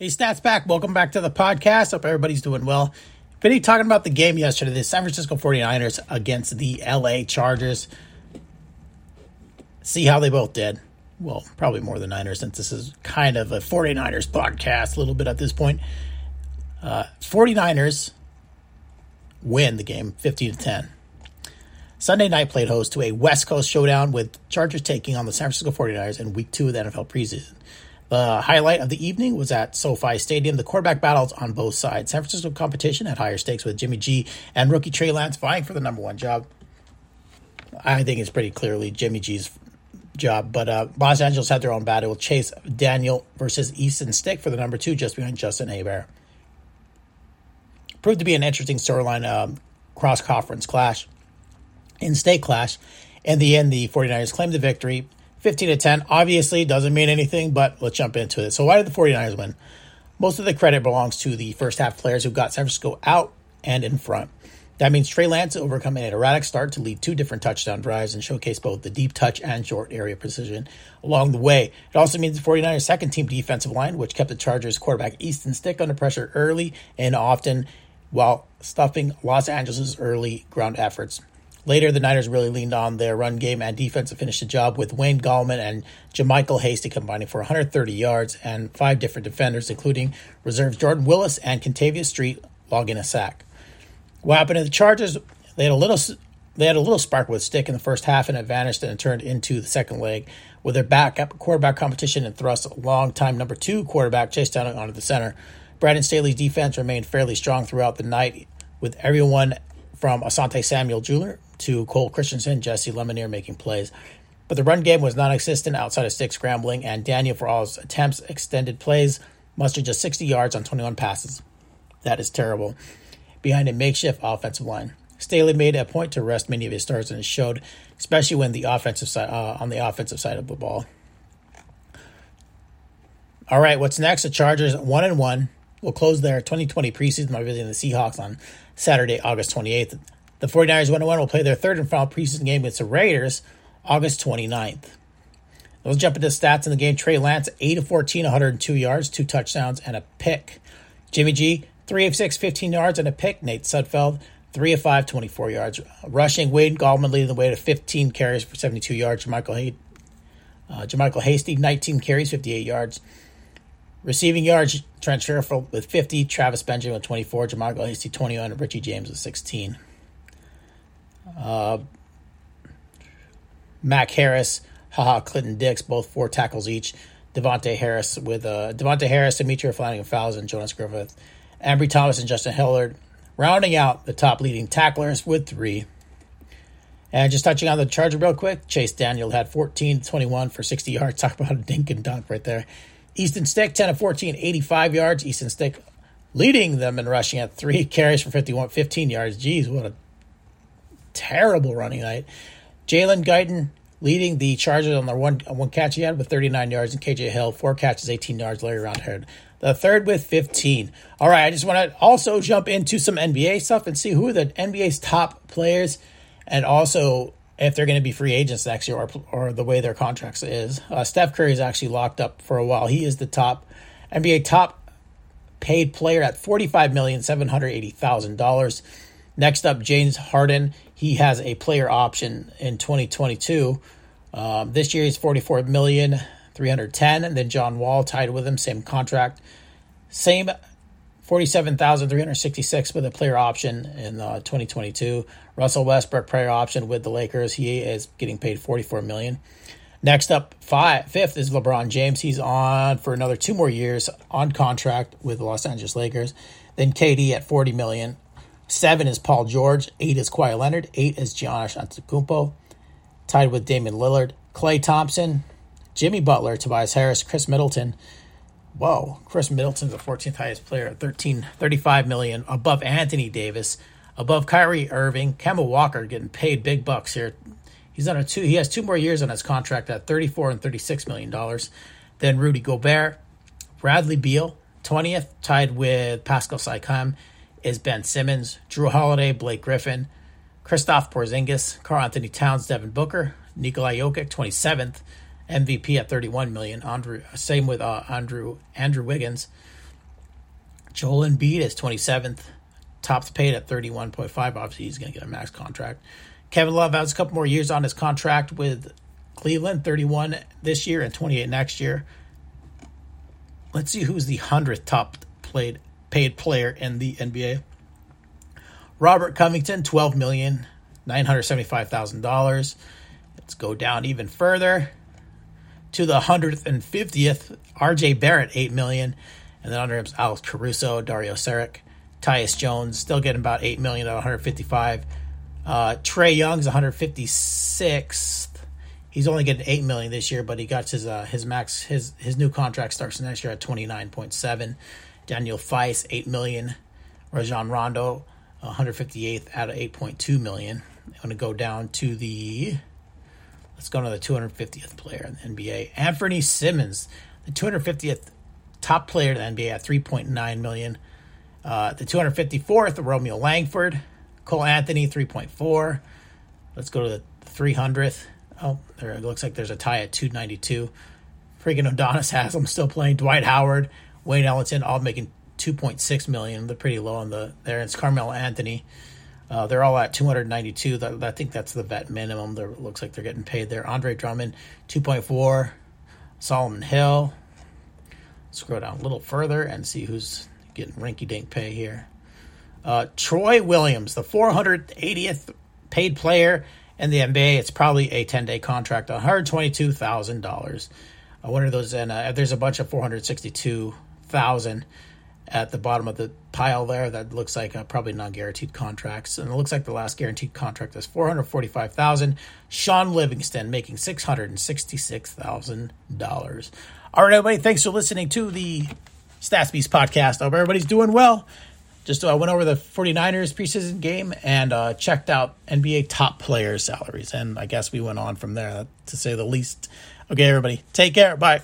Hey, Stats Back. Welcome back to the podcast. Hope everybody's doing well. Vinny talking about the game yesterday, the San Francisco 49ers against the LA Chargers. See how they both did. Well, probably more than Niners since this is kind of a 49ers podcast a little bit at this point. Uh, 49ers win the game 50 to 10. Sunday night played host to a West Coast showdown with Chargers taking on the San Francisco 49ers in week two of the NFL preseason. The highlight of the evening was at SoFi Stadium. The quarterback battles on both sides. San Francisco competition had higher stakes with Jimmy G and rookie Trey Lance vying for the number one job. I think it's pretty clearly Jimmy G's job, but uh, Los Angeles had their own battle with Chase Daniel versus Easton Stick for the number two, just behind Justin Herbert. Proved to be an interesting storyline um, cross conference clash. In state clash, in the end, the 49ers claimed the victory 15 to 10 obviously doesn't mean anything, but let's jump into it. So, why did the 49ers win? Most of the credit belongs to the first half players who got San Francisco out and in front. That means Trey Lance overcoming an erratic start to lead two different touchdown drives and showcase both the deep touch and short area precision along the way. It also means the 49ers' second team defensive line, which kept the Chargers quarterback Easton Stick under pressure early and often while stuffing Los Angeles' early ground efforts. Later, the Niners really leaned on their run game and defense to finish the job with Wayne Gallman and JaMycal Hasty combining for 130 yards and five different defenders, including reserves Jordan Willis and Kentavius Street, logging a sack. What happened to the Chargers? They had a little they had a little spark with stick in the first half and it vanished and it turned into the second leg with their backup quarterback competition and thrust a long-time number two quarterback Chase Down onto the center. Brandon Staley's defense remained fairly strong throughout the night, with everyone from Asante Samuel Jr to Cole Christensen, Jesse Lemonier making plays. But the run game was non existent outside of stick scrambling, and Daniel, for all his attempts, extended plays, mustered just 60 yards on 21 passes. That is terrible. Behind a makeshift offensive line. Staley made a point to rest many of his stars, and it showed, especially when the offensive side uh, on the offensive side of the ball. All right, what's next? The Chargers one and one will close their 2020 preseason by visiting the Seahawks on Saturday, August 28th. The 49ers 1 1 will play their third and final preseason game against the Raiders August 29th. Let's jump into stats in the game. Trey Lance, 8 of 14, 102 yards, two touchdowns, and a pick. Jimmy G, 3 of 6, 15 yards, and a pick. Nate Sudfeld, 3 of 5, 24 yards. Rushing, Wayne Gallman leading the way to 15 carries for 72 yards. JaMycal, Hay- uh, JaMycal Hasty, 19 carries, 58 yards. Receiving yards, Trent Sherfield with 50, Travis Benjamin with 24, JaMycal Hasty 21, and Richie James with 16. Uh, Mac Harris, Ha Ha, Clinton Dix, both four tackles each. Devontae Harris with uh, Devontae Harris, Demetria Flannigan Fowles, and Jonas Griffith. Ambry Thomas and Justin Hilliard rounding out the top leading tacklers with three. And just touching on the Charger real quick, Chase Daniel had 14 21 for 60 yards. Talk about a dink and dunk right there. Easton Stick, 10 of 14, 85 yards. Easton Stick leading them in rushing at three carries for 51, 15 yards. Geez, what a terrible running night. Jalen Guyton leading the Chargers on their one one catch he had with 39 yards, and KJ Hill four catches, 18 yards. Larry Rountree the third with 15. All right, I just want to also jump into some NBA stuff and see who the NBA's top players, and also if they're going to be free agents next year or, or the way their contracts is. Uh, Steph Curry is actually locked up for a while. He is the top NBA top paid player at forty-five million seven hundred eighty thousand dollars. Next up, James Harden. He has a player option in 2022. Um, this year he's 44 million 310, and then John Wall tied with him, same contract, same 47,366 with a player option in uh, 2022. Russell Westbrook player option with the Lakers. He is getting paid 44 million. Next up, five, fifth is LeBron James. He's on for another two more years on contract with the Los Angeles Lakers. Then KD at 40 million. Seven is Paul George. Eight is Kawhi Leonard. Eight is Giannis Antetokounmpo, tied with Damian Lillard. Klay Thompson, Jimmy Butler, Tobias Harris, Khris Middleton. Whoa, Khris Middleton's the 14th highest player at 13, 35 million, above Anthony Davis, above Kyrie Irving, Kemba Walker getting paid big bucks here. He's on a two. He has two more years on his contract at 34 and 36 million dollars. Then Rudy Gobert, Bradley Beal, 20th, tied with Pascal Siakam is Ben Simmons, Jrue Holiday, Blake Griffin, Kristaps Porzingis, Karl Anthony Towns, Devin Booker, Nikolai Jokic, 27th, MVP at 31 million. Andrew, same with uh, Andrew Andrew Wiggins. Joel Embiid is 27th, tops paid at 31.5. Obviously, he's going to get a max contract. Kevin Love has a couple more years on his contract with Cleveland, 31 this year and 28 next year. Let's see who's the 100th top played paid player in the NBA. Robert Covington, twelve million nine hundred seventy-five thousand dollars. Let's go down even further to the hundredth and fiftieth. R.J. Barrett, eight million, and then under him is Alex Caruso, Dario Saric, Tyus Jones, still getting about eight million at one hundred fifty-five. Uh, Trae Young's one hundred fifty-sixth. He's only getting eight million this year, but he got his uh, his max his his new contract starts next year at twenty-nine point seven. Daniel Theis, eight million. Rajon Rondo, 158th out of 8.2 million. I'm going to go down to the let's go to the 250th player in the NBA. Anthony Simmons, the 250th top player in the NBA at 3.9 million. Uh, the 254th, Romeo Langford, Cole Anthony, 3.4. Let's go to the 300th. Oh, there it looks like there's a tie at 292. Freaking Udonis Haslem still playing. Dwight Howard, Wayne Ellington, all making 2.6 million. They're pretty low on the there. It's Carmelo Anthony. Uh, they're all at 292. That, I think that's the vet minimum. There looks like they're getting paid there. Andre Drummond, 2.4. Solomon Hill. Scroll down a little further and see who's getting rinky dink pay here. Uh, Troy Williams, the 480th paid player in the NBA. It's probably a 10 day contract, $122,000. I wonder those, and uh, there's a bunch of 462,000 at the bottom of the pile there that looks like uh, probably non-guaranteed contracts. And it looks like the last guaranteed contract is 445,000 Sean livingston making $666000 all right everybody thanks for listening to the stats beast podcast. I hope everybody's doing well. Just uh, went over the 49ers preseason game and uh, checked out nba top players salaries. And i guess we went on from there to say the least. Okay everybody take care. Bye